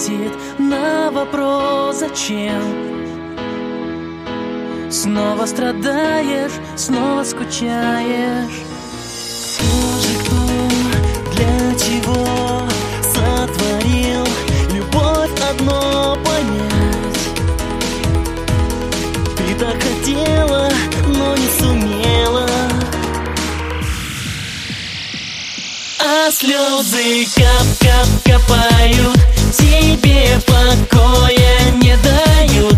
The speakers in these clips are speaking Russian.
ответит на вопрос зачем? Снова страдаешь, снова скучаешь. Кто же кто, для чего сотворил? Любовь одно понять. Ты так хотела, но не сумела. А слезы кап-кап копают Тебе покоя не дают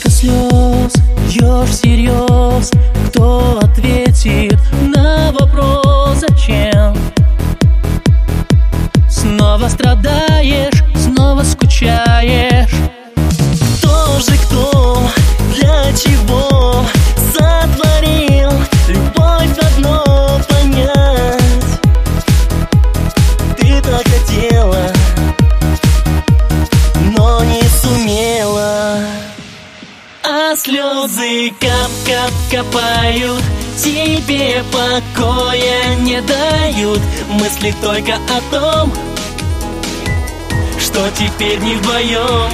Сколько слез льешь всерьез Кто ответит на вопрос зачем? Снова страдаешь, снова скучаешь слезы кап-кап копают. Тебе покоя не дают. Мысли только о том Что теперь не вдвоем.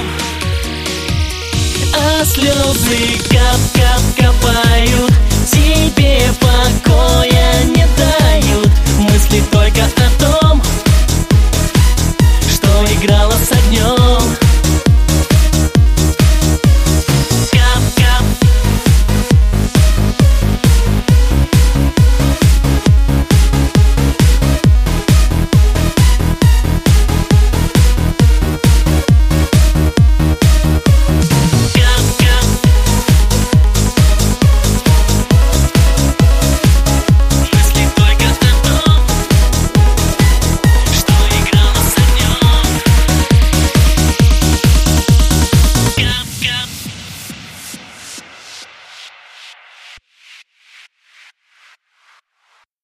А слезы кап-кап копают